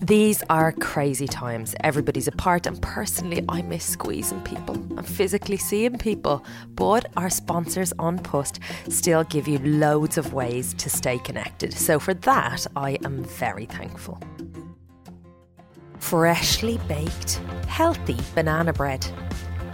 These are crazy times. Everybody's apart, and personally, I miss squeezing people and physically seeing people. But our sponsors An Post still give you loads of ways to stay connected. So, for that, I am very thankful. Freshly baked, healthy banana bread.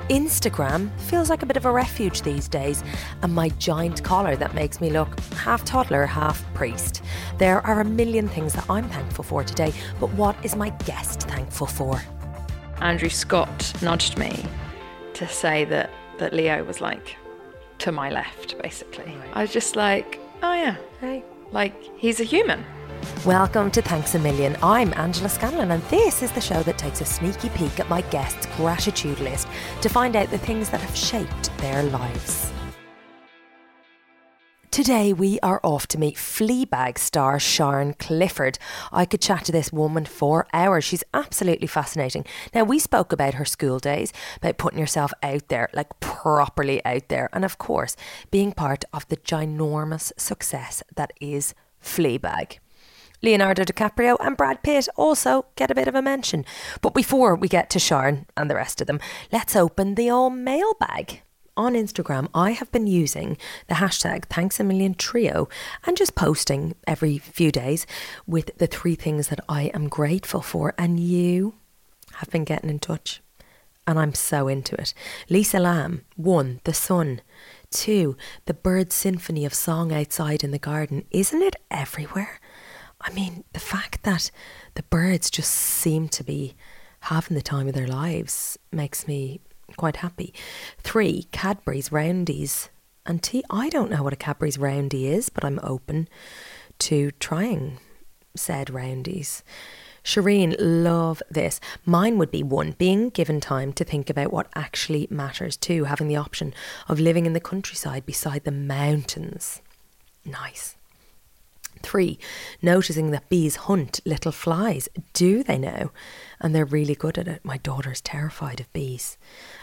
Instagram feels like a bit of a refuge these days, and my giant collar that makes me look half toddler, half priest. There are a million things that I'm thankful for today, but what is my guest thankful for? Andrew Scott nudged me to say that, that Leo was like to my left, basically. I was just like, oh yeah, Hey. like he's a human. Welcome to Thanks a Million. I'm Angela Scanlon, and this is the show that takes a sneaky peek at my guests' gratitude list to find out the things that have shaped their lives. Today, we are off to meet Fleabag star Sian Clifford. I could chat to this woman for hours. She's absolutely fascinating. Now, we spoke about her school days, about putting yourself out there, like properly out there, and of course, being part of the ginormous success that is Fleabag. Leonardo DiCaprio and Brad Pitt also get a bit of a mention. But before we get to Sian and the rest of them, let's open the old mailbag. On Instagram, I have been using the hashtag thanks a million trio and just posting every few days with the three things that I am grateful for. And you have been getting in touch. And I'm so into it. Lisa Lamb, one, the sun. Two, the bird symphony of song outside in the garden. Isn't it everywhere? I mean, the fact that the birds just seem to be having the time of their lives makes me quite happy. Three, Cadbury's Roundies. And tea, I don't know what a Cadbury's Roundie is, but I'm open to trying said Roundies. Shireen, love this. Mine would be one, being given time to think about what actually matters. Two, having the option of living in the countryside beside the mountains. Nice. Three, noticing that bees hunt little flies. Do they now? And they're really good at it. My daughter's terrified of bees.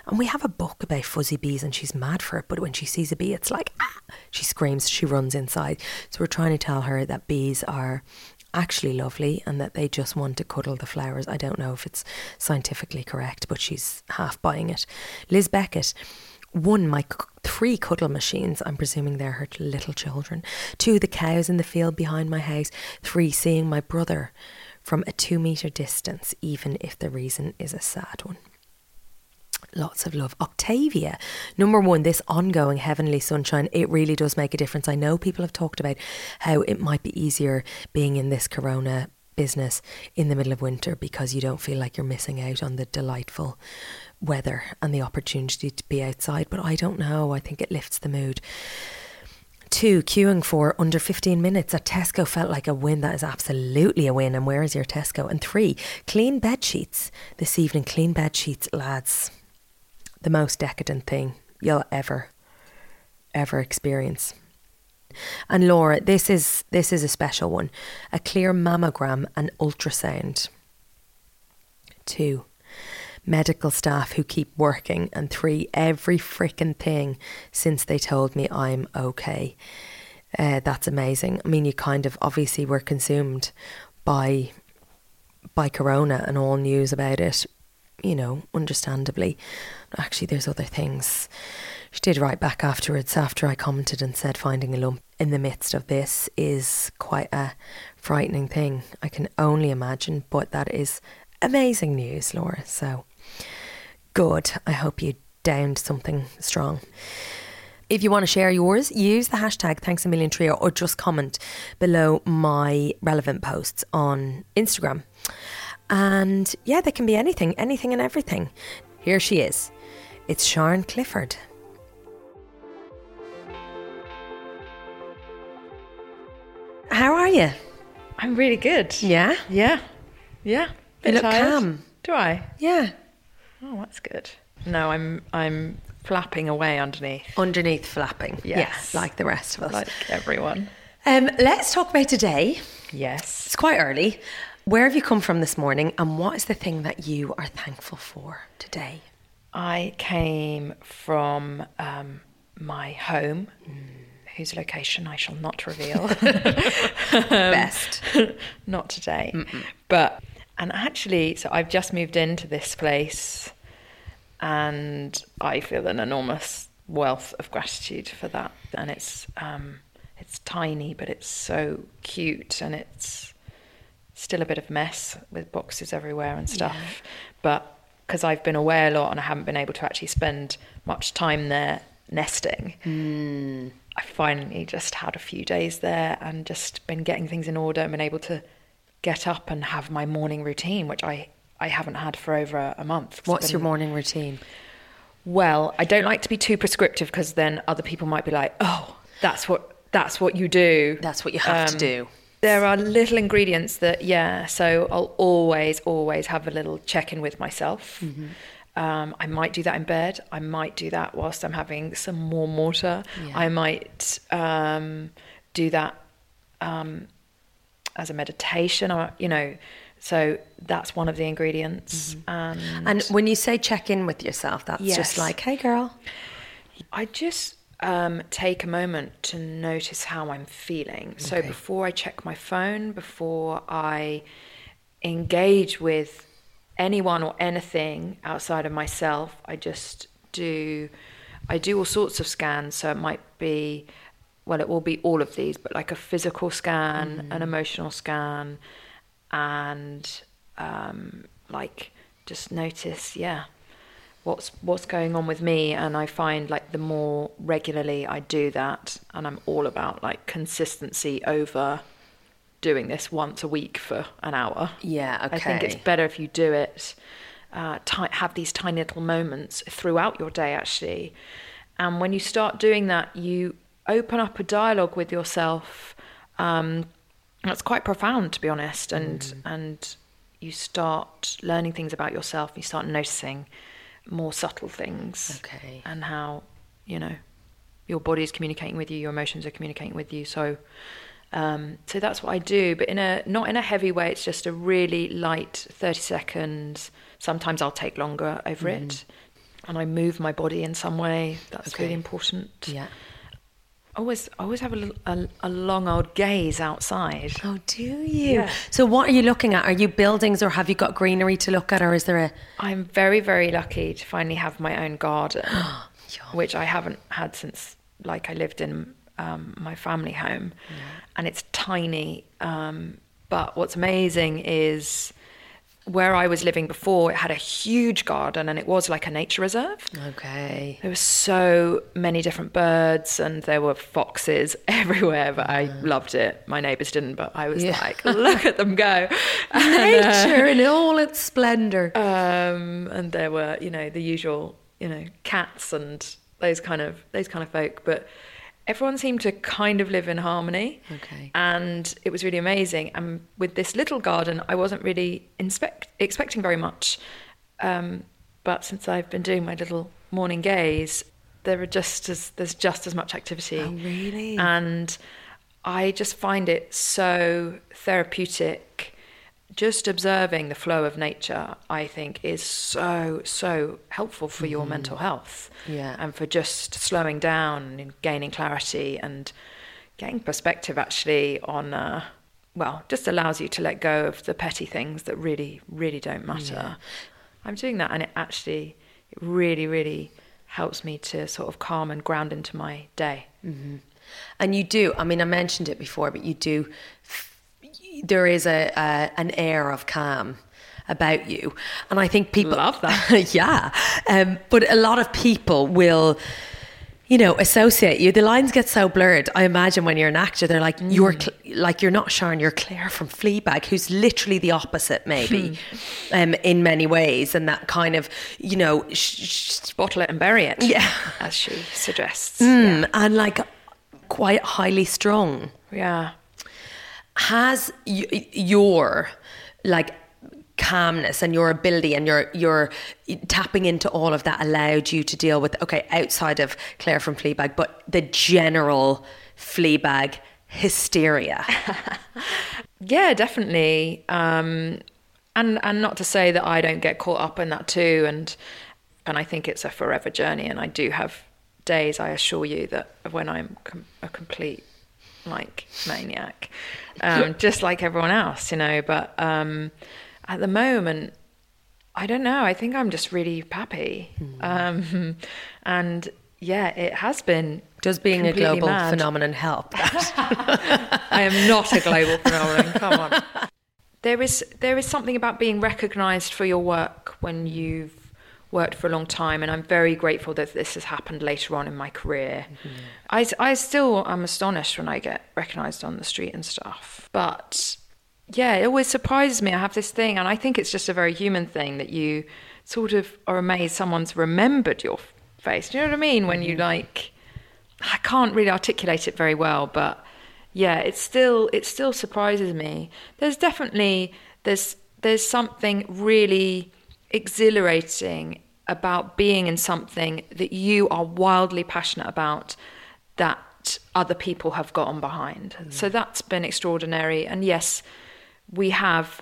And we have a book about fuzzy bees and she's mad for it. But when she sees a bee, it's like, ah! She screams, she runs inside. So we're trying to tell her that bees are actually lovely and that they just want to cuddle the flowers. I don't know if it's scientifically correct, but she's half buying it. Liz Beckett, one, my three cuddle machines. I'm presuming they're her little children. Two, the cows in the field behind my house. Three, seeing my brother from a two metre distance, even if the reason is a sad one. Lots of love. Octavia, number one, this ongoing heavenly sunshine, it really does make a difference. I know people have talked about how it might be easier being in this corona business in the middle of winter because you don't feel like you're missing out on the delightful weather and the opportunity to be outside. But I don't know. I think it lifts the mood. Two, queuing for under 15 minutes at Tesco felt like a win. That is absolutely a win. And where is your Tesco? And three, clean bed sheets this evening. Clean bed sheets, lads. The most decadent thing you'll ever, ever experience. And Laura, this is this is a special one. A clear mammogram and ultrasound. Two, medical staff who keep working. And three, every freaking thing since they told me I'm okay. Uh, that's amazing. I mean, you kind of obviously were consumed by by corona and all news about it, you know, understandably. Actually, there's other things. She did write back afterwards after I commented and said finding a lump in the midst of this is quite a frightening thing. I can only imagine, but that is amazing news, Laura. So good. I hope you downed something strong. If you want to share yours, use the hashtag thanks trio or just comment below my relevant posts on Instagram. And yeah, they can be anything, anything and everything. Here she is. It's Sian Clifford. How are you? I'm really good. Yeah? Yeah. Yeah. You Bit look tired. calm. Do I? Yeah. Oh, that's good. No, I'm I'm flapping away underneath. Underneath flapping. Yes. Yeah, like the rest of us. Like everyone. Um, let's talk about today. Yes. It's quite early. Where have you come from this morning and what is the thing that you are thankful for today? I came from um, my home, whose location I shall not reveal. Best. not today. But And actually, so I've just moved into this place and I feel an enormous wealth of gratitude for that. And it's, um, it's tiny, but it's so cute and it's still a bit of mess with boxes everywhere and stuff. Yeah. But because I've been away a lot and I haven't been able to actually spend much time there nesting, mm. I finally just had a few days there and just been getting things in order and been able to get up and have my morning routine, which I, I haven't had for over a, month. What's been, your morning routine? Well, I don't like to be too prescriptive because then other people might be like, "Oh, that's what that's what you do. That's what you have um, to do." There are little ingredients that, yeah. So I'll always, always have a little check in with myself. Mm-hmm. Um, I might do that in bed. I might do that whilst I'm having some warm water. Yeah. I might um, do that um, as a meditation. Or, you know, so that's one of the ingredients. Mm-hmm. And, and when you say check in with yourself, that's yes. just like, hey, girl. I just um, take a moment to notice how I'm feeling. Okay. So before I check my phone, before I engage with anyone or anything outside of myself, I just do. I do all sorts of scans. So it might be, well, it will be all of these, but like a physical scan, mm. an emotional scan, and um, like just notice, yeah, what's what's going on with me and i find like the more regularly i do that and i'm all about like consistency over doing this once a week for an hour yeah okay i think it's better if you do it uh, t- have these tiny little moments throughout your day actually and when you start doing that you open up a dialogue with yourself um, that's quite profound to be honest and mm. and you start learning things about yourself you start noticing more subtle things. Okay. And how, you know, your body is communicating with you, your emotions are communicating with you. So, um, so that's what I do, but in a not in a heavy way. It's just a really light thirty seconds. Sometimes I'll take longer over mm. it, and I move my body in some way. That's okay. really important. Yeah always always have a, a, a, long old gaze outside. Oh, do you? Yeah. So what are you looking at? Are you buildings or have you got greenery to look at or is there a I'm very very lucky to finally have my own garden, which I haven't had since like I lived in um, my family home. Yeah. And it's tiny um, but what's amazing is where I was living before, it had a huge garden and it was like a nature reserve. Okay. There were so many different birds and there were foxes everywhere, but I loved it. My neighbours didn't, but I was yeah. like, look at them go. nature in all its splendour. Um, and there were, you know, the usual, you know, cats and those kind of those kind of folk, but everyone seemed to kind of live in harmony. Okay. And it was really amazing. And with this little garden, I wasn't really inspect, expecting very much. Um, but since I've been doing my little morning gaze, there are just as there's just as much activity. Oh, really? And I just find it so therapeutic just observing the flow of nature, I think, is so, so helpful for mm-hmm. your mental health. Yeah. And for just slowing down and gaining clarity and getting perspective actually on, uh, well, just allows you to let go of the petty things that really, really don't matter. Yeah. I'm doing that and it actually, it really, really helps me to sort of calm and ground into my day. Mm-hmm. And you do, I mean, I mentioned it before, but you do there is a, a an air of calm about you, and I think people love that. yeah, um, but a lot of people will you know, associate you. The lines get so blurred. I imagine when you're an actor, they're like, mm. you're cl- like you're not Sian, you're Claire from Fleabag, who's literally the opposite, maybe, hmm. um, in many ways, and that kind of, you know, sh- sh- bottle it and bury it, yeah, as she suggests, mm, yeah. and like quite highly strung, yeah has y- your like calmness and your ability and your your tapping into all of that allowed you to deal with okay outside of Claire from Fleabag but the general Fleabag hysteria. Yeah definitely. Um, and and not to say that I don't get caught up in that too and and I think it's a forever journey and I do have days I assure you that when I'm com- a complete like maniac, um, just like everyone else, you know. But um, at the moment, I don't know. I think I'm just really happy. Hmm. Um, and yeah, it has been. Does being a global mad. phenomenon help that? I am not a global phenomenon. Come on. There is there is something about being recognised for your work when you've worked for a long time, and I'm very grateful that this has happened later on in my career. Mm-hmm. I, I still am astonished when I get recognised on the street and stuff, but yeah, it always surprises me. I have this thing, and I think it's just a very human thing that you sort of are amazed someone's remembered your face. Do you know what I mean? When you mm-hmm. like, I can't really articulate it very well, but yeah, it still it still surprises me. There's definitely there's there's something really exhilarating about being in something that you are wildly passionate about that other people have gotten behind. So that's been extraordinary. And yes, we have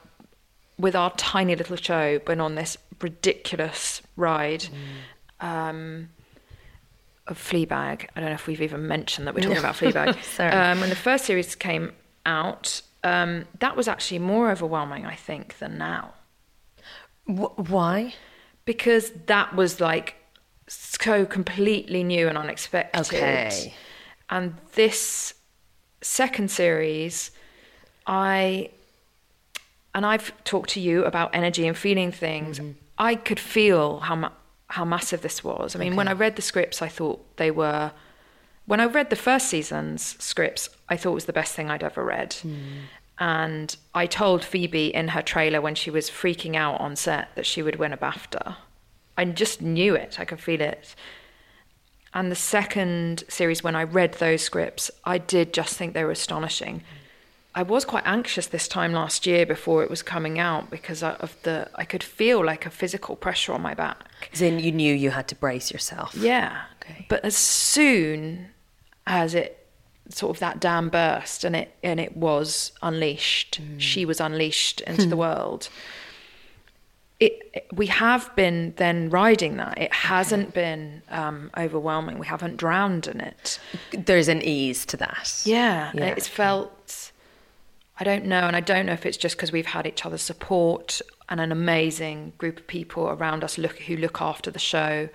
with our tiny little show been on this ridiculous ride. Um, of Fleabag. I don't know if we've even mentioned that we're talking about Fleabag. Sorry. Um, when the first series came out, um, that was actually more overwhelming, I think, than now. Wh- Why? Because that was like so completely new and unexpected. Okay. And this second series, I and I've talked to you about energy and feeling things. Mm-hmm. I could feel how ma- how massive this was. I mean, when I read the scripts, I thought they were. When I read the first season's scripts, I thought it was the best thing I'd ever read. Hmm. And I told Phoebe in her trailer when she was freaking out on set that she would win a BAFTA. I just knew it. I could feel it. And the second series, when I read those scripts, I did just think they were astonishing. I was quite anxious this time last year before it was coming out because I- of the I could feel like a physical pressure on my back. Then you knew you had to brace yourself. Yeah. Okay. But as soon as it sort of that dam burst and it and it was unleashed, she was unleashed into the world. It, it- we have been then riding that. It hasn't been um, overwhelming. We haven't drowned in it. There's an ease to that. Yeah, Yeah. it's felt. I don't know, and I don't know if it's just because we've had each other's support and an amazing group of people around us look who look after the show.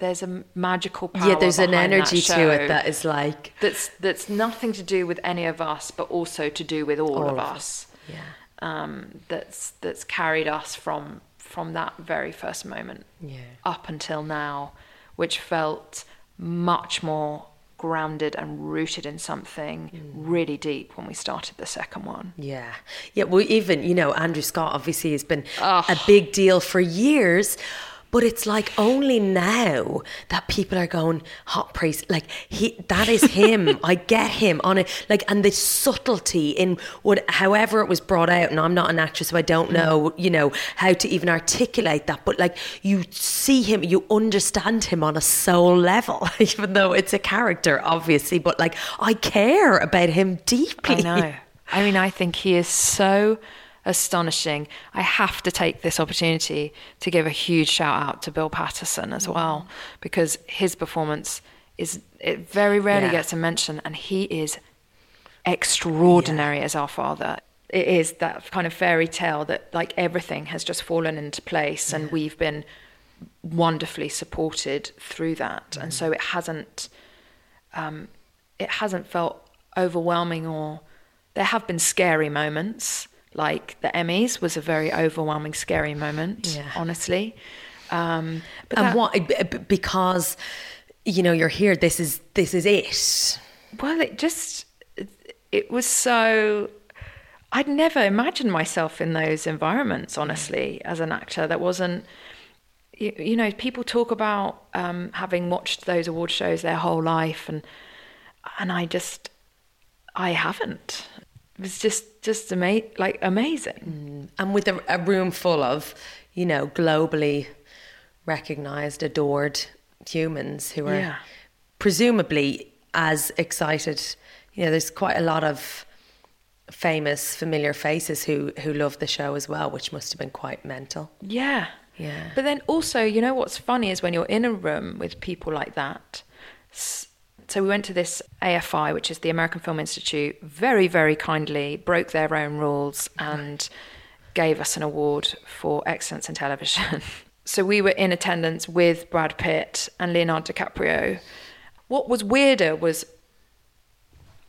There's a magical power. Yeah, there's an energy to it that is like, that's that's nothing to do with any of us, but also to do with all, All of of us. yeah. Um, that's that's carried us from from that very first moment Yeah. up until now, which felt much more grounded and rooted in something Mm. really deep when we started the second one. Yeah. Yeah. Well, even, you know, Andrew Scott obviously has been a big deal for years. But it's like only now that people are going hot priest. Like he, that is him. I get him on it. Like and the subtlety in what, however it was brought out. And I'm not an actress, so I don't mm. know, you know, how to even articulate that. But like you see him, you understand him on a soul level, even though it's a character, obviously. But like I care about him deeply. I know. I mean, I think he is so astonishing. I have to take this opportunity to give a huge shout out to Bill Paterson as well, because his performance is it very rarely Yeah. gets a mention, and he is extraordinary as our father. It is that kind of fairy tale that like everything has just fallen into place, and we've been wonderfully supported through that, and so it hasn't um, it hasn't felt overwhelming or there have been scary moments like the emmys was a very overwhelming scary moment Yeah. honestly. Um, but and that- b- because you know you're here this is this is it. Well it just it was so i'd never imagined myself in those environments honestly as an actor. That wasn't you, you know people talk about um, having watched those award shows their whole life and and i just i haven't it was just just ama- like amazing mm, and with a, a room full of you know globally recognized adored humans who are Yeah. presumably as excited you know there's quite a lot of famous familiar faces who who love the show as well which must have been quite mental Yeah. Yeah. But then also, you know what's funny is when you're in a room with people like that. s- So we went to this AFI, which is the American Film Institute, very, very kindly broke their own rules and gave us an award for excellence in television. so we were in attendance with Brad Pitt and Leonardo DiCaprio. What was weirder was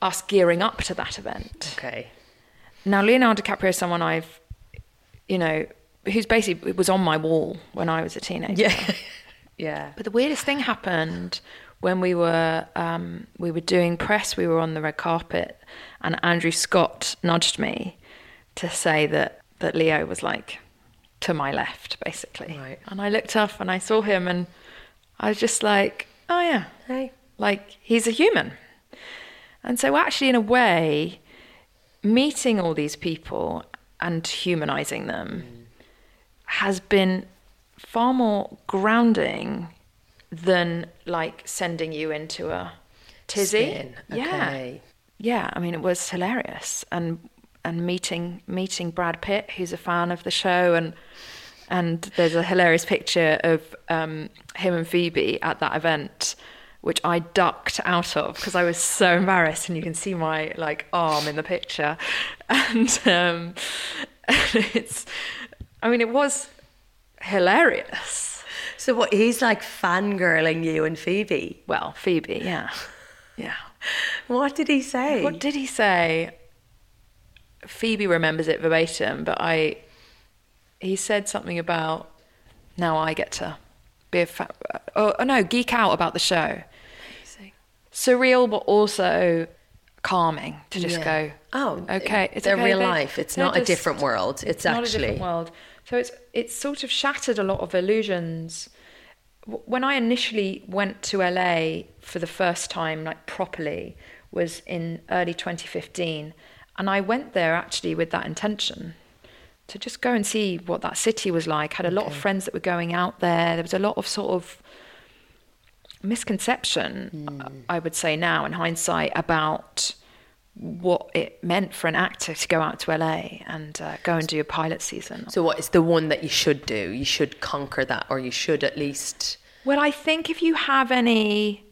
us gearing up to that event. Okay. Now, Leonardo DiCaprio is someone I've, you know, who's basically was on my wall when I was a teenager. Yeah. yeah. But the weirdest thing happened when we were um, we were doing press. We were on the red carpet, and Andrew Scott nudged me to say that that Leo was like to my left, basically. Right. And I looked up and I saw him, and I was just like, oh yeah, Hey. like he's a human. And so, actually, in a way, meeting all these people and humanizing them has been far more grounding than like sending you into a tizzy. Spin. Yeah. Okay. Yeah, I mean it was hilarious and and meeting meeting Brad Pitt who's a fan of the show and and there's a hilarious picture of um, him and Phoebe at that event which I ducked out of because I was so embarrassed and you can see my like arm in the picture and um, it's I mean it was hilarious So what? He's like fangirling you and Phoebe. well Phoebe yeah yeah What did he say? What did he say? Phoebe remembers it verbatim, but I. He said something about now I get to be a fa- oh, oh no geek out about the show. Amazing. Surreal, but also calming to just Yeah. go. Oh, okay, it's they're okay, real life. It's not a different world. It's, not a actually different world. So it's it's sort of shattered a lot of illusions. When I initially went to LA for the first time, like properly, was in early 2015, and I went there actually with that intention to just go and see what that city was like. Had a lot of friends that were going out there. There was a lot of sort of misconception, hmm. I would say now in hindsight, about what it meant for an actor to go out to LA and uh, go and do a pilot season. So what is the one that you should do? You should conquer that, or you should at least. Well, I think if you have any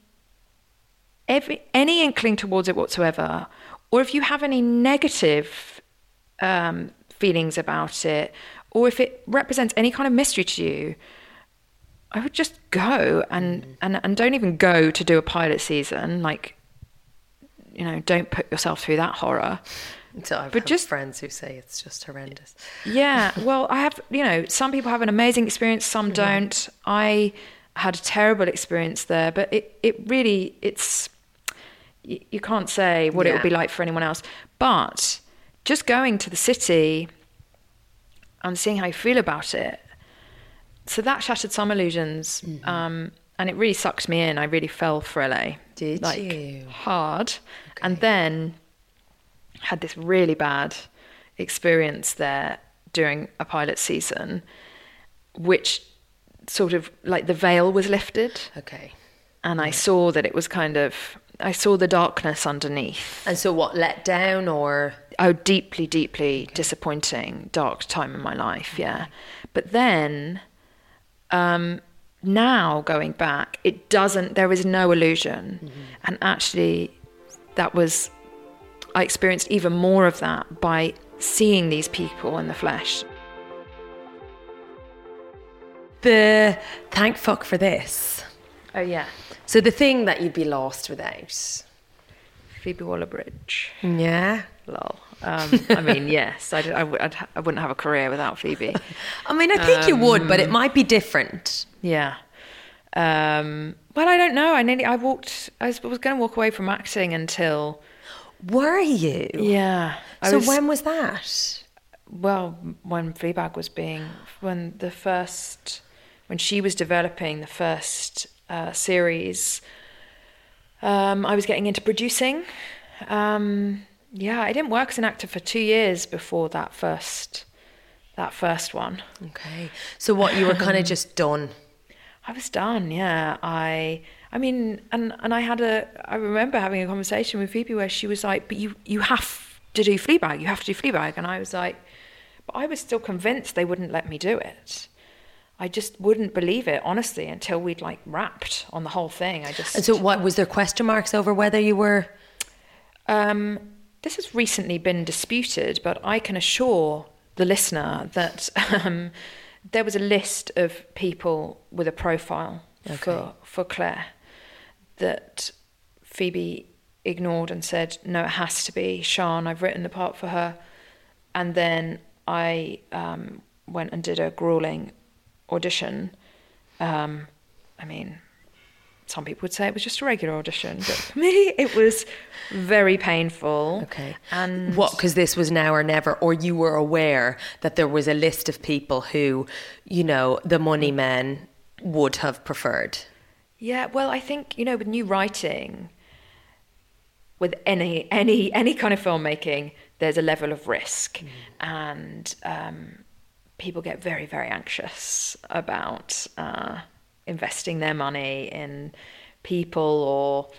every, any inkling towards it whatsoever, or if you have any negative um, feelings about it, or if it represents any kind of mystery to you, I would just go and, and, and don't even go to do a pilot season. Like, you know, don't put yourself through that horror. So I've But just- friends who say it's just horrendous. Yeah, well, I have, you know, some people have an amazing experience, some don't. I had a terrible experience there, but it, it really, it's, you, you can't say what it would be like for anyone else. But just going to the city and seeing how you feel about it, so that shattered some illusions. Um, and it really sucked me in. I really fell for LA. Did like, you? Hard. And then had this really bad experience there during a pilot season, which sort of like the veil was lifted, Okay. and I saw that it was kind of I saw the darkness underneath. And so what? Let down or Oh, deeply, deeply disappointing, dark time in my life. Yeah, but then. Um, now going back, it doesn't. There is no illusion, mm-hmm. and actually, that was I experienced even more of that by seeing these people in the flesh. the thank fuck for this. Oh yeah, So the thing that you'd be lost without. Phoebe Waller-Bridge. Yeah. Lol. Um, I mean, yes, I'd, I'd, I'd, I wouldn't have a career without Phoebe. I mean, I think you would, Um, but it might be different. Yeah. Um, well, I don't know. I nearly, I walked, I was, was going to walk away from acting until, Were you? yeah. I So was- when was that? well, when Fleabag was being, when the first, when she was developing the first uh, series, um, I was getting into producing. Um, yeah, I didn't work as an actor for two years before that first, that first one. Okay. So what you were kind of just done. I was done. Yeah, I. I mean, and and I had a. I remember having a conversation with Phoebe where she was like, "But you you have to do Fleabag. You have to do Fleabag," and I was like, "But I was still convinced they wouldn't let me do it. I just wouldn't believe it, honestly, until we'd like wrapped on the whole thing. I just. And so what was there question marks over whether you were Um, this has recently been disputed, but I can assure the listener that um, there was a list of people with a profile Okay. for for Claire that Phoebe ignored and said, "No, it has to be Sian. I've written the part for her." And then I um, went and did a grueling audition. Um, I mean, some people would say it was just a regular audition, but for me, it was very painful. Okay. And What? Because this was now or never, or you were aware that there was a list of people who, you know, the money men would have preferred. Yeah, well, I think you know, with new writing, with any any any kind of filmmaking, there's a level of risk, and um, people get very very anxious about uh, investing their money in people or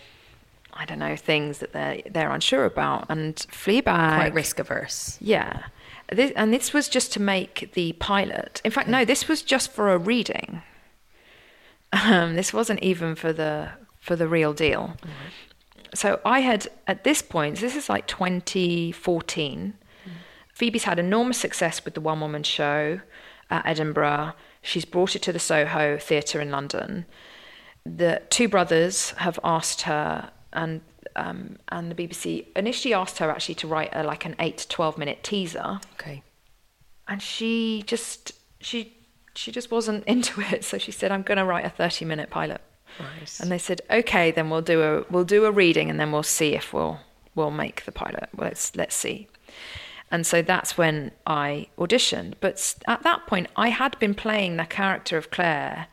I don't know things that they are they're unsure about. And Fleabag, Quite risk averse. yeah. This, and this was just to make the pilot. In fact, no, this was just for a reading. Um, this wasn't even for the for the real deal. So I had at this point, this is like 2014. Phoebe's had enormous success with the one woman show at Edinburgh. She's brought it to the Soho Theatre in London. The two brothers have asked her, and um, and the BBC initially asked her actually to write a, like an eight to twelve minute teaser, Okay. and she just she she just wasn't into it. So she said, "I'm going to write a thirty minute pilot." Right. And they said, "Okay, then we'll do a we'll do a reading, and then we'll see if we'll we'll make the pilot. Well, let's let's see." And so that's when I auditioned. But at that point, I had been playing the character of Claire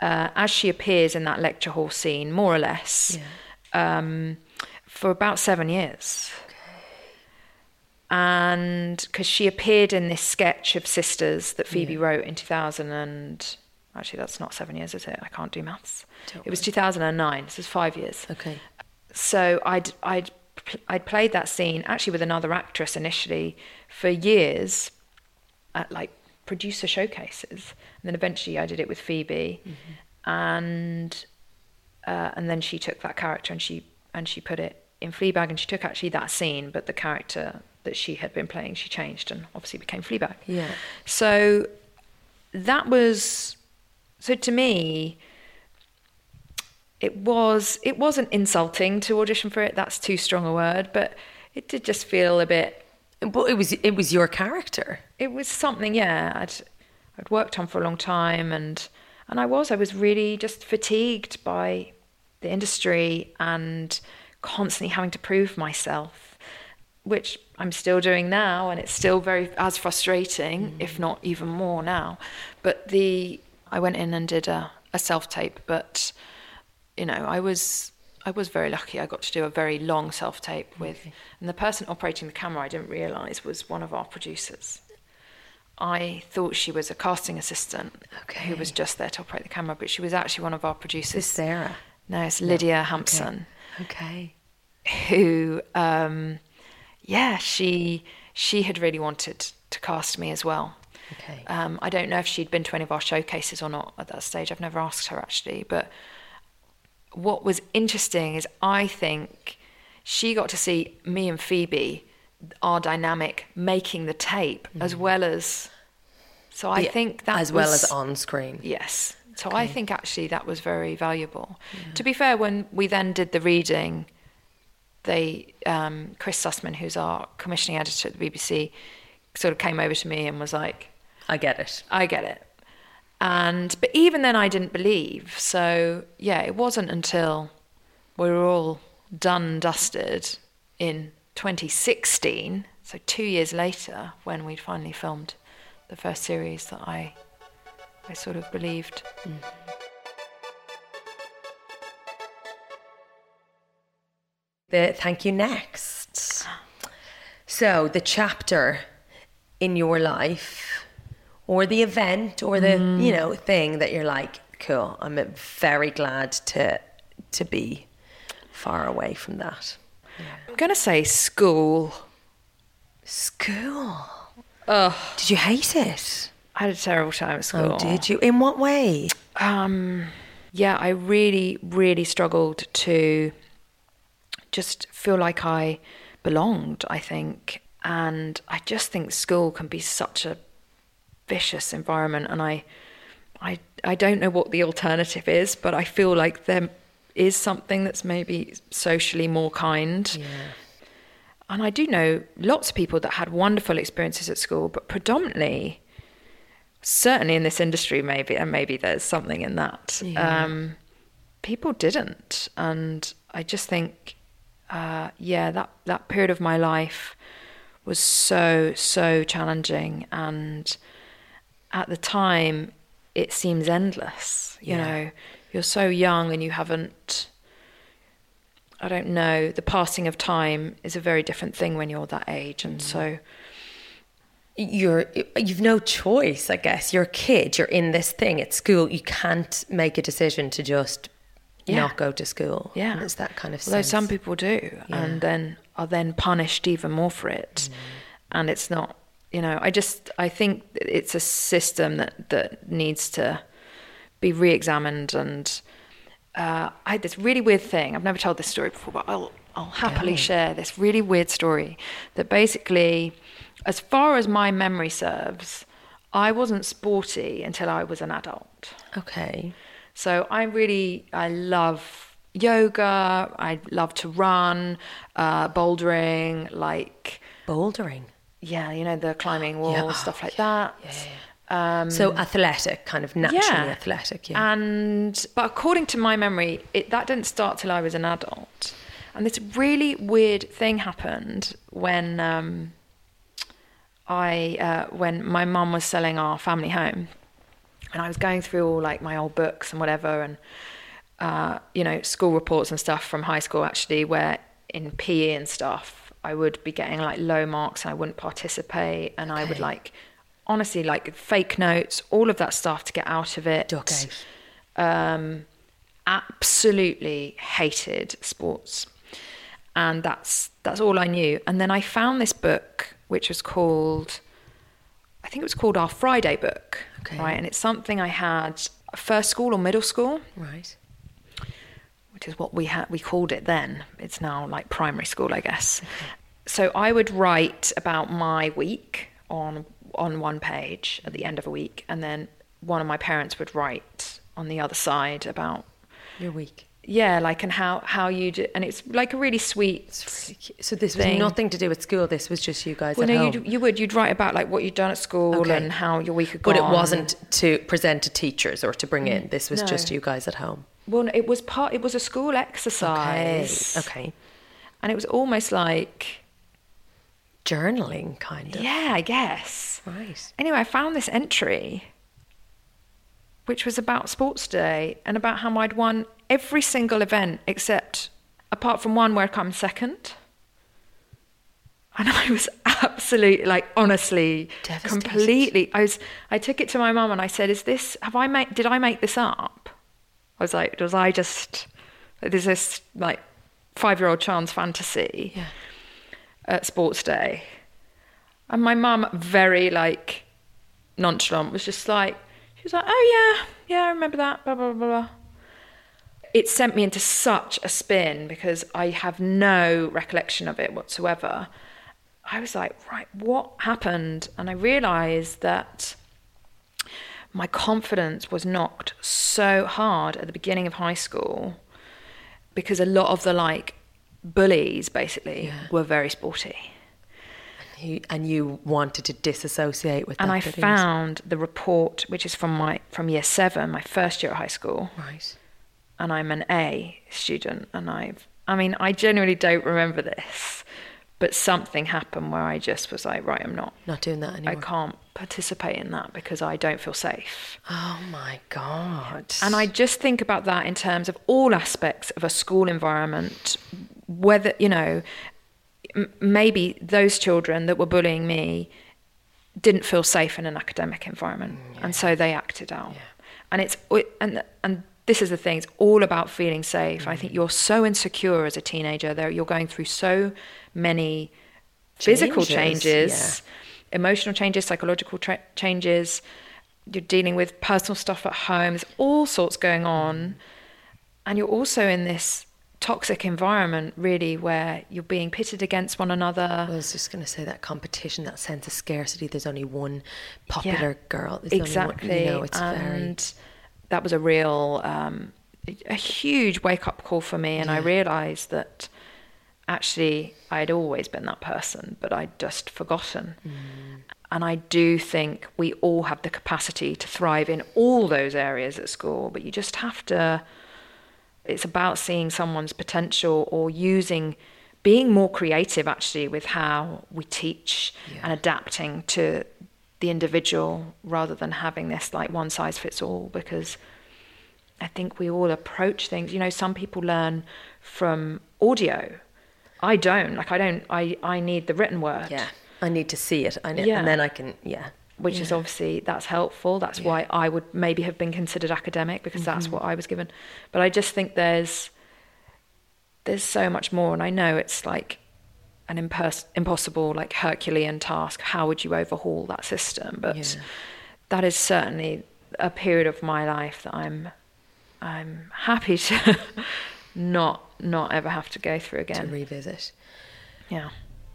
uh, as she appears in that lecture hall scene, more or less, um, for about seven years. And because she appeared in this sketch of sisters that Phoebe wrote in 2000 and actually that's not seven years, is it? I can't do maths. Don't it was 2009. This is five years Okay. so I'd I'd I'd played that scene actually with another actress initially for years at like producer showcases, and then eventually I did it with Phoebe, and uh, and then she took that character and she and she put it in Fleabag, and she took actually that scene, but the character that she had been playing she changed and obviously became Fleabag. Yeah. So that was so to me it was it wasn't insulting to audition for it that's too strong a word but it did just feel a bit But it was it was your character. it was something yeah I'd I'd worked on for a long time and and I was I was really just fatigued by the industry and constantly having to prove myself which I'm still doing now and it's still very as frustrating mm. if not even more now but the I went in and did a, a self tape but you know I was I was very lucky I got to do a very long self tape with and the person operating the camera I didn't realize was one of our producers I thought she was a casting assistant Okay. who was just there to operate the camera, but she was actually one of our producers. Is Sarah? No, it's Lydia Hampson, Okay. who, um, yeah, she she had really wanted to cast me as well. Okay. Um, I don't know if she'd been to any of our showcases or not at that stage. I've never asked her actually, but what was interesting is I think she got to see me and Phoebe, our dynamic, making the tape as well as. So I Mm-hmm. Yeah, think that as well was- as on screen. Yes. So I think actually that was very valuable. To be fair, when we then did the reading, they um, Chris Sussman, who's our commissioning editor at the BBC, sort of came over to me and was like, I get it. "I get it," and but even then I didn't believe. So yeah, it wasn't until we were all done dusted in 2016, so two years later, when we'd finally filmed the first series, that I I sort of believed. Mm. The thank you next. So the chapter in your life, or the event, or the you know thing that you're like, cool. I'm very glad to to be far away from that. I'm gonna say school. School. Ugh, Did you hate it? I had a terrible time at school. Oh, did you? In what way? Um, yeah, I really, really struggled to just feel like I belonged, I think. and I just think school can be such a vicious environment, and I, I, I don't know what the alternative is, but I feel like there is something that's maybe socially more kind. Yeah. And I do know lots of people that had wonderful experiences at school, but predominantly, certainly in this industry, maybe, and maybe there's something in that. Yeah. Um, people didn't, and I just think, uh, yeah, that that period of my life was so so challenging, and at the time, it seems endless. You Yeah. know, you're so young and you haven't. I don't know. The passing of time is a very different thing when you're that age, and mm. so you're you've no choice i guess you're a kid you're in this thing at school you can't make a decision to just Yeah. not go to school Yeah. And it's that kind of Although sense. some people do, Yeah. and then are then punished even more for it, mm. and it's not. You know, I just I think it's a system that that needs to be re-examined. And uh, I had this really weird thing. I've never told this story before, but I'll I'll happily Go. share this really weird story. That basically, as far as my memory serves, I wasn't sporty until I was an adult. okay So I really I love yoga. I love to run, uh, bouldering, like bouldering yeah, you know the climbing walls, Yeah. Oh, stuff like that. Um, so athletic kind of naturally yeah. athletic yeah And but according to my memory, it, that didn't start till I was an adult. And this really weird thing happened when um, I uh, when my mum was selling our family home, and I was going through all like my old books and whatever, and uh, you know school reports and stuff from high school actually, where in PE and stuff, I would be getting like low marks and I wouldn't participate, and I would like honestly like fake notes, all of that stuff to get out of it. Out. Um, absolutely hated sports, and that's that's all I knew. And then I found this book, which was called, I think it was called Our Friday Book, Okay. right? And it's something I had first school or middle school, right which is what we had we called it then. It's now like primary school, I guess. Mm-hmm. So I would write about my week on on one page at the end of a week, and then one of my parents would write on the other side about your week. yeah, like and how how you do, and it's like a really sweet. Really so this was nothing to do with school this was just you guys Well, at no, you you would you'd write about like what you'd done at school Okay. and how your week had but it wasn't to present to teachers or to bring in mm. this was no. just you guys at home Well, it was part. It was a school okay exercise. okay And it was almost like journaling kind of yeah, I guess. right Anyway, I found this entry, which was about sports day and about how I'd won every single event except apart from one where I come second. And I was absolutely, like, honestly, completely. I was. I took it to my mum and I said, "Is this? Have I made? Did I make this up?" Was like, "Was I just? There's this like five-year-old child's fantasy." yeah at sports day. And my mum, very like nonchalant, was just like, she was like, oh yeah, yeah, I remember that, blah, blah, blah, blah. It sent me into such a spin because I have no recollection of it whatsoever. I was like, right, what happened? And I realized that my confidence was knocked so hard at the beginning of high school because a lot of the like bullies basically Yeah. were very sporty. you, and you wanted to disassociate with and I belief. found the report, which is from my from year seven, my first year at high school, right and I'm an A student, and I've, I mean, I genuinely don't remember this, but something happened where I just was like, right, I'm not, not doing that anymore I can't participate in that because I don't feel safe. oh my god And I just think about that in terms of all aspects of a school environment, whether, you know, m- maybe those children that were bullying me didn't feel safe in an academic environment. Mm, and so they acted out. And it's, and, and this is the thing, it's all about feeling safe. I mm-hmm. think you're so insecure as a teenager, there you're going through so many physical Changes, changes, emotional changes, psychological tra- changes. You're dealing with personal stuff at home. There's all sorts going on, mm-hmm. and you're also in this toxic environment, really, where you're being pitted against one another. I was just going to say that competition, that sense of scarcity. There's only one popular yeah, girl. There's exactly. One, you know, it's and very... that was a real, um, a huge wake up call for me. And yeah. I realized that actually I'd always been that person, but I'd just forgotten. Mm. And I do think we all have the capacity to thrive in all those areas at school, but you just have to. It's about seeing someone's potential or using, being more creative actually with how we teach yeah. and adapting to the individual rather than having this like one size fits all because I think we all approach things. You know, some people learn from audio I don't. Like I don't. I I need the written word. Yeah. I need to see it. I need, yeah. and then I can. Yeah. Which yeah. is obviously that's helpful. That's yeah. why I would maybe have been considered academic because mm-hmm. that's what I was given. But I just think there's there's so much more, and I know it's like an impers- impossible, like Herculean task. How would you overhaul that system? But yeah. that is certainly a period of my life that I'm I'm happy to not not ever have to go through again. To revisit. Yeah.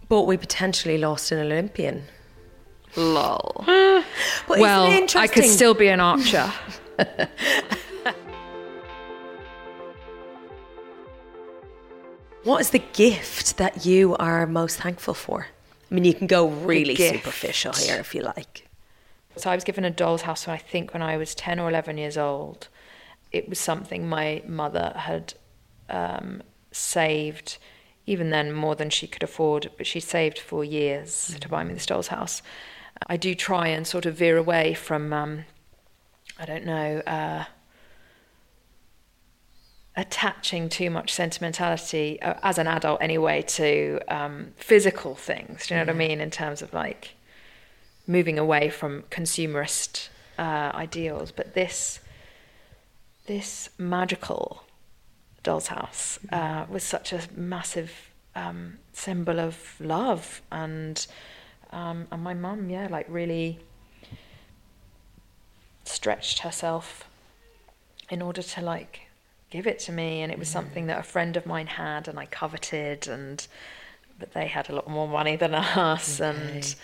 But we potentially lost an Olympian. Lol. well, I could still be an archer. what is the gift that you are most thankful for? I mean, you can go really superficial here if you like. So I was given a doll's house, I think, when I was 10 or 11 years old. It was something my mother had um, saved, even then more than she could afford, but she saved for years mm-hmm. to buy me this doll's house. I do try and sort of veer away from, um, I don't know, uh, attaching too much sentimentality uh, as an adult anyway to um, physical things. Do you know what I mean? In terms of like moving away from consumerist uh, ideals, but this this magical Doll's House uh, was such a massive um, symbol of love, and um, and my mum, yeah, like really stretched herself in order to like give it to me, and it was something that a friend of mine had, and I coveted, and but they had a lot more money than us, okay. and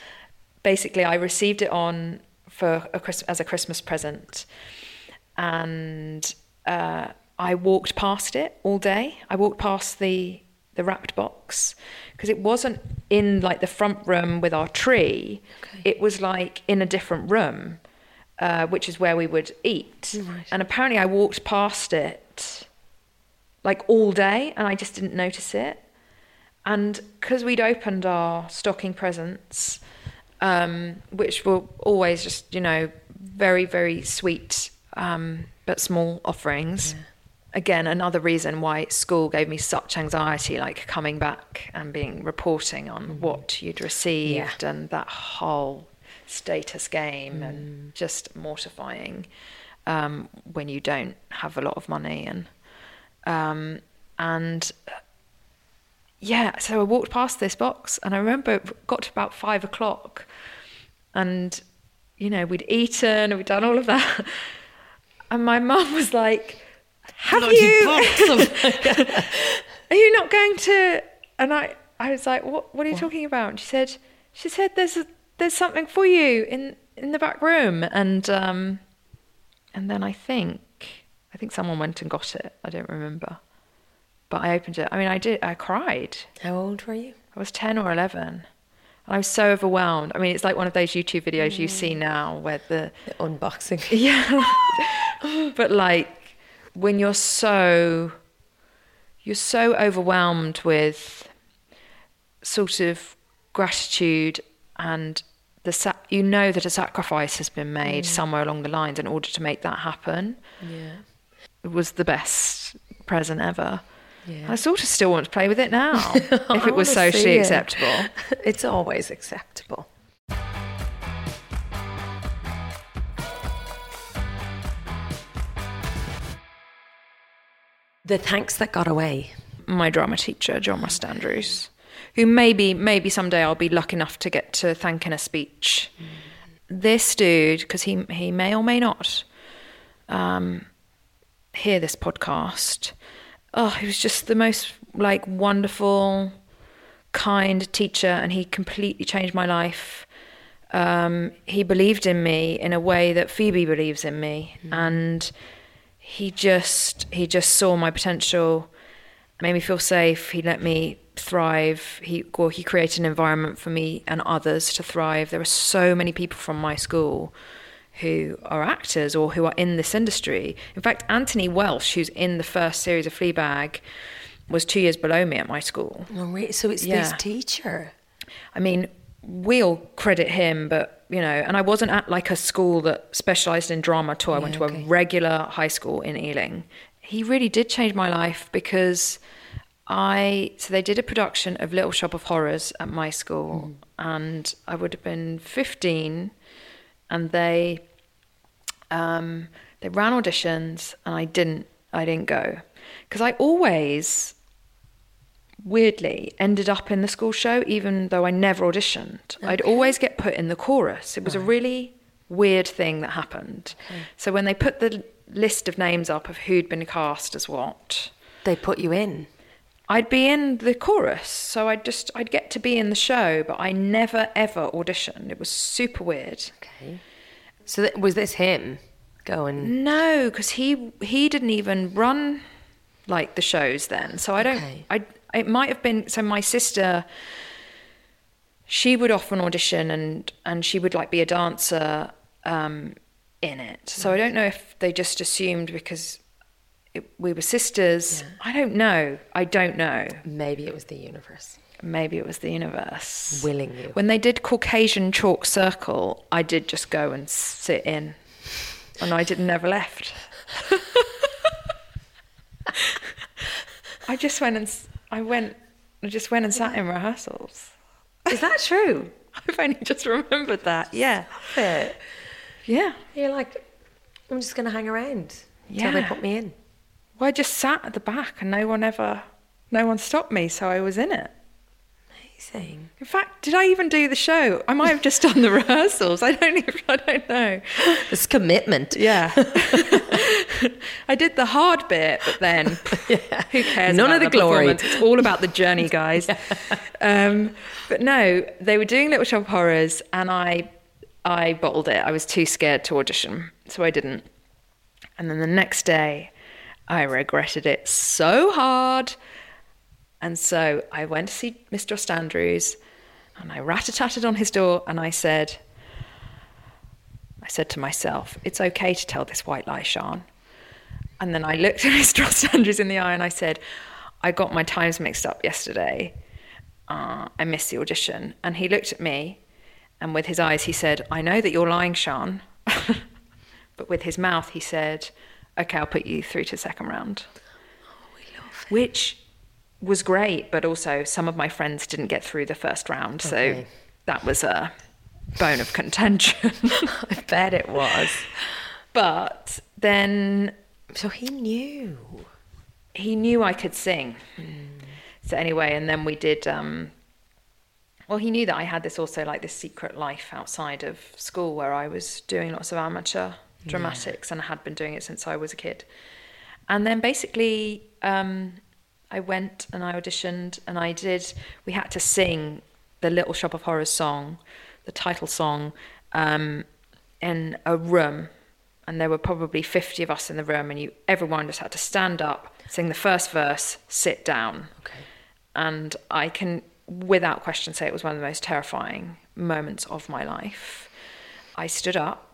basically I received it on for a as a Christmas present, and. Uh, I walked past it all day. I walked past the the wrapped box because it wasn't in like the front room with our tree. Okay. It was like in a different room, uh, which is where we would eat. Right. And apparently, I walked past it like all day, and I just didn't notice it. And because we'd opened our stocking presents, um, which were always just you know very very sweet um, but small offerings. Yeah again another reason why school gave me such anxiety like coming back and being reporting on mm. what you'd received yeah. and that whole status game mm. and just mortifying um, when you don't have a lot of money and um, and yeah so I walked past this box and I remember it got to about five o'clock and you know we'd eaten and we'd done all of that and my mum was like have you? are you not going to? And I, I was like, what? What are you talking about? And she said, she said, there's a, there's something for you in in the back room, and um, and then I think, I think someone went and got it. I don't remember, but I opened it. I mean, I did. I cried. How old were you? I was ten or eleven. I was so overwhelmed. I mean, it's like one of those YouTube videos mm. you see mm. now where the, the unboxing. Yeah. but like when you're so you're so overwhelmed with sort of gratitude and the sa- you know that a sacrifice has been made mm. somewhere along the lines in order to make that happen. Yeah. It was the best present ever. Yeah. I sort of still want to play with it now if it was socially acceptable. It's always acceptable. The thanks that got away. My drama teacher, John Rust Andrews, who maybe maybe someday I'll be lucky enough to get to thank in a speech. Mm. This dude, because he he may or may not um, hear this podcast, oh, he was just the most like wonderful, kind teacher, and he completely changed my life. Um, he believed in me in a way that Phoebe believes in me, mm. and he just he just saw my potential, made me feel safe. He let me thrive. He well, he created an environment for me and others to thrive. There are so many people from my school who are actors or who are in this industry. In fact, Anthony Welsh, who's in the first series of Fleabag, was two years below me at my school. Oh, So it's yeah. this teacher. I mean, we'll credit him, but you know, and I wasn't at like a school that specialised in drama at all. I yeah, went to okay. a regular high school in Ealing. He really did change my life because I so they did a production of Little Shop of Horrors at my school, mm. and I would have been fifteen and they um, they ran auditions, and I didn't I didn't go because I always weirdly ended up in the school show, even though I never auditioned. Okay. I'd always get put in the chorus. It was right. a really weird thing that happened. Okay. So when they put the list of names up of who'd been cast as what, they put you in. I'd be in the chorus, so I'd just I'd get to be in the show, but I never ever auditioned. It was super weird. Okay. So th- was this him going? No, because he he didn't even run like the shows then. So I don't. Okay. I it might have been. So my sister, she would often audition and and she would like be a dancer um, in it. So I don't know if they just assumed because it, we were sisters. Yeah. I don't know. I don't know. Maybe it was the universe. Maybe it was the universe. Willing you. When they did Caucasian Chalk Circle, I did just go and sit in. And I did never left. I just went and I went I just went and sat in rehearsals. Is that true? I've only just remembered that. Yeah. It. Yeah. You're like, I'm just going to hang around until yeah. they put me in. Well, I just sat at the back and no one ever, no one stopped me, so I was in it. Amazing. In fact, did I even do the show? I might have just done the rehearsals. I don't even, I don't know. This commitment. Yeah. I did the hard bit, but then yeah. who cares? None of the, the glory. It's all about the journey, guys. yeah. um, but no, they were doing Little Shop of Horrors, and I, I bottled it. I was too scared to audition, so I didn't. And then the next day, I regretted it so hard. And so I went to see Mr. Rust Andrews and I rat a tatted on his door and I said, I said to myself, it's okay to tell this white lie, Sian. And then I looked at Mr. Rust Andrews in the eye and I said, I got my times mixed up yesterday. Uh, I missed the audition. And he looked at me and with his eyes he said, I know that you're lying, Sian. but with his mouth he said, okay, I'll put you through to second round. Oh, Which was great, but also some of my friends didn't get through the first round. Okay. So that was a bone of contention. I bet it was. But then. So he knew. He knew I could sing. Mm. So anyway, and then we did. Um, well, he knew that I had this also like this secret life outside of school where I was doing lots of amateur dramatics, yeah. and I had been doing it since I was a kid. And then basically, um, I went and I auditioned, and I did. We had to sing the Little Shop of Horrors song, the title song, um, in a room, and there were probably fifty of us in the room, and you everyone just had to stand up, sing the first verse, sit down. Okay. And I can, without question, say it was one of the most terrifying moments of my life. I stood up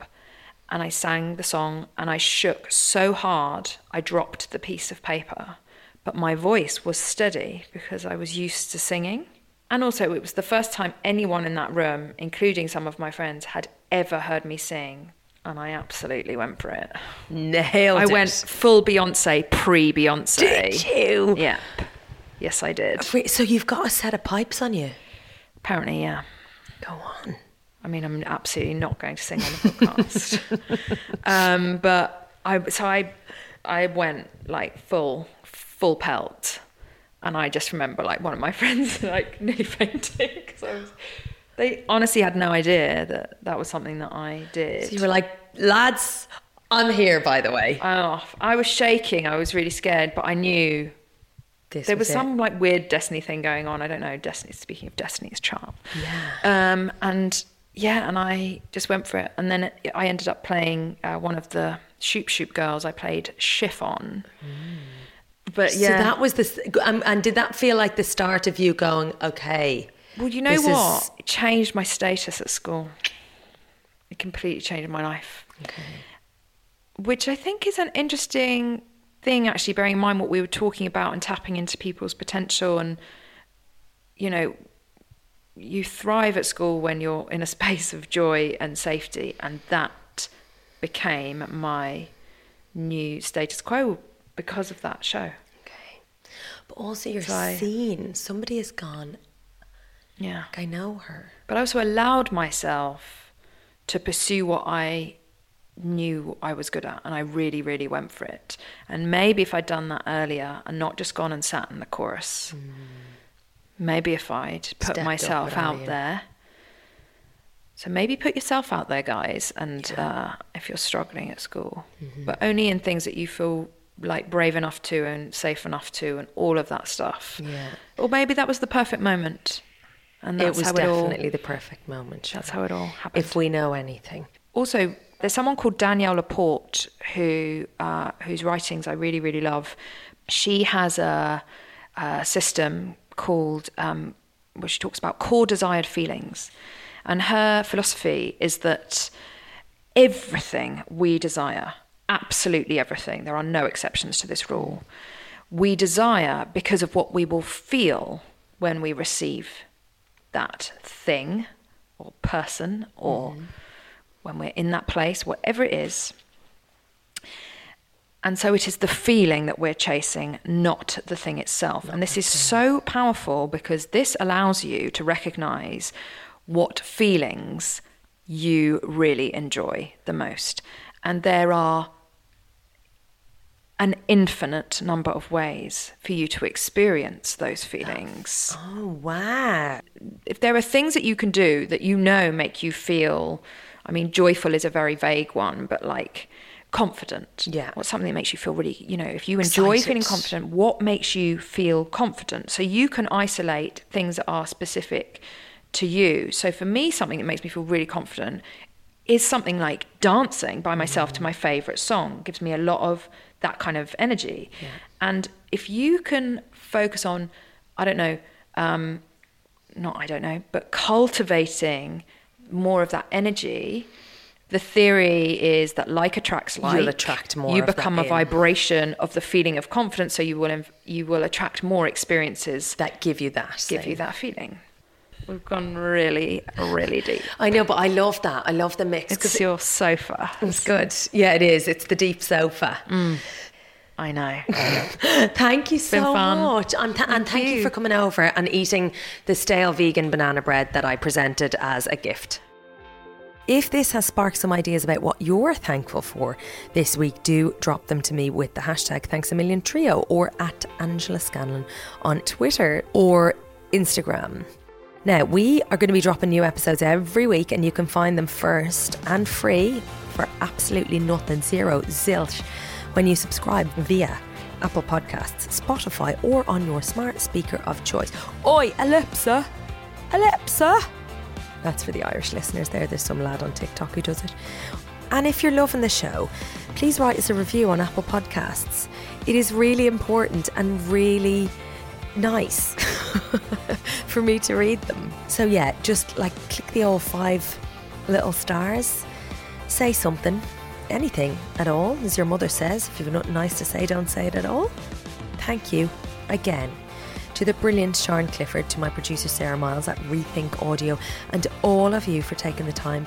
and I sang the song and I shook so hard I dropped the piece of paper. But my voice was steady because I was used to singing. And also, it was the first time anyone in that room, including some of my friends, had ever heard me sing. And I absolutely went for it. Nailed I it. went full Beyonce, pre Beyonce. Did you? Yeah. Yes, I did. Wait, so you've got a set of pipes on you? Apparently, yeah. Go on. I mean, I'm absolutely not going to sing on the podcast. um, but I, so I, I went like full, full pelt, and I just remember like one of my friends like nearly fainting because I was. They honestly had no idea that that was something that I did. So you were like, lads, I'm here, by the way. Oh, I was shaking. I was really scared, but I knew This there was was, some like weird destiny thing going on. I don't know. Destiny. Speaking of Destiny's Child. Yeah. Um, and yeah, and I just went for it. And then I ended up playing uh, one of the Shoop Shoop girls. I played Chiffon. But yeah, So that was the. s- Um, and did that feel like the start of you going, okay? well, you know this what? is- It changed my status at school. It completely changed my life. Okay. which I think is an interesting thing, actually, bearing in mind what we were talking about and tapping into people's potential. And, you know, you thrive at school when you're in a space of joy and safety. And that became my new status quo because of that show. Okay. But also, you're So seen. Somebody has gone, Yeah. I know her. But I also allowed myself to pursue what I knew I was good at, and I really, really went for it. And maybe if I'd done that earlier and not just gone and sat in the chorus, mm. Maybe if I'd put Stepped myself out there. So maybe put yourself out there, guys, and uh, if you're struggling at school, Mm-hmm. but only in things that you feel like brave enough to and safe enough to, and all of that stuff. Yeah. Or maybe that was the perfect moment, and that's it was how it all definitely the perfect moment. that's how it all happened. If we know anything. also, there's someone called Danielle LaPorte who uh, whose writings I really really love. She has a, a system called um, where she talks about core desired feelings, and her philosophy is that everything we desire, absolutely everything, there are no exceptions to this rule. We desire because of what we will feel when we receive that thing or person or when we're in that place, whatever it is. And so it is the feeling that we're chasing, not the thing itself. and this is so powerful because this allows you to recognize what feelings you really enjoy the most. And there are an infinite number of ways for you to experience those feelings Oh, wow. if there are things that you can do that you know make you feel i mean joyful is a very vague one but like confident Yeah. what's something that makes you feel really you know if you enjoy Excited. feeling confident what makes you feel confident so you can isolate things that are specific to you so for me something that makes me feel really confident is something like dancing by myself to my favorite song gives me a lot of that kind of energy and if you can focus on i don't know um, not I don't know, but cultivating more of that energy. The theory is that like attracts like. You'll attract more You of that become a in. vibration of the feeling of confidence, so you will inv- you will attract more experiences that That give you that. give you that feeling. We've gone really, really deep. I know, but I love that. I love the mix. It's your sofa. it's good. Yeah, it is. It's the deep sofa. Mm. I know. Thank you so fun. much. And, th- and thank you. you. for coming over and eating the stale vegan banana bread that I presented as a gift. If this has sparked some ideas about what you're thankful for this week, do drop them to me with the hashtag thanks a million trio or at Angela Scanlon on Twitter or Instagram. Now, we are going to be dropping new episodes every week, and you can find them first and free for absolutely nothing, zero, zilch, when you subscribe via Apple Podcasts, Spotify, or on your smart speaker of choice. Oi, Alexa! Alexa! That's for the Irish listeners there. There's some lad on TikTok who does it. And if you're loving the show, please write us a review on Apple Podcasts. It is really important and really nice for me to read them. So yeah, just like click the old five little stars, say something, anything at all, as your mother says. If you've nothing nice to say, don't say it at all. Thank you again to the brilliant Sian Clifford, to my producer Sarah Miles at Rethink Audio, and to all of you for taking the time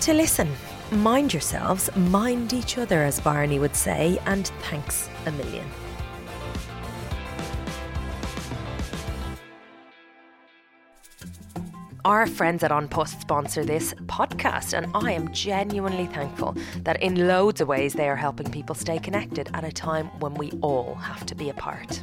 to listen. Mind yourselves, mind each other, as Barney would say, and thanks a million. Our friends at An Post sponsor this podcast, and I am genuinely thankful that in loads of ways they are helping people stay connected at a time when we all have to be apart.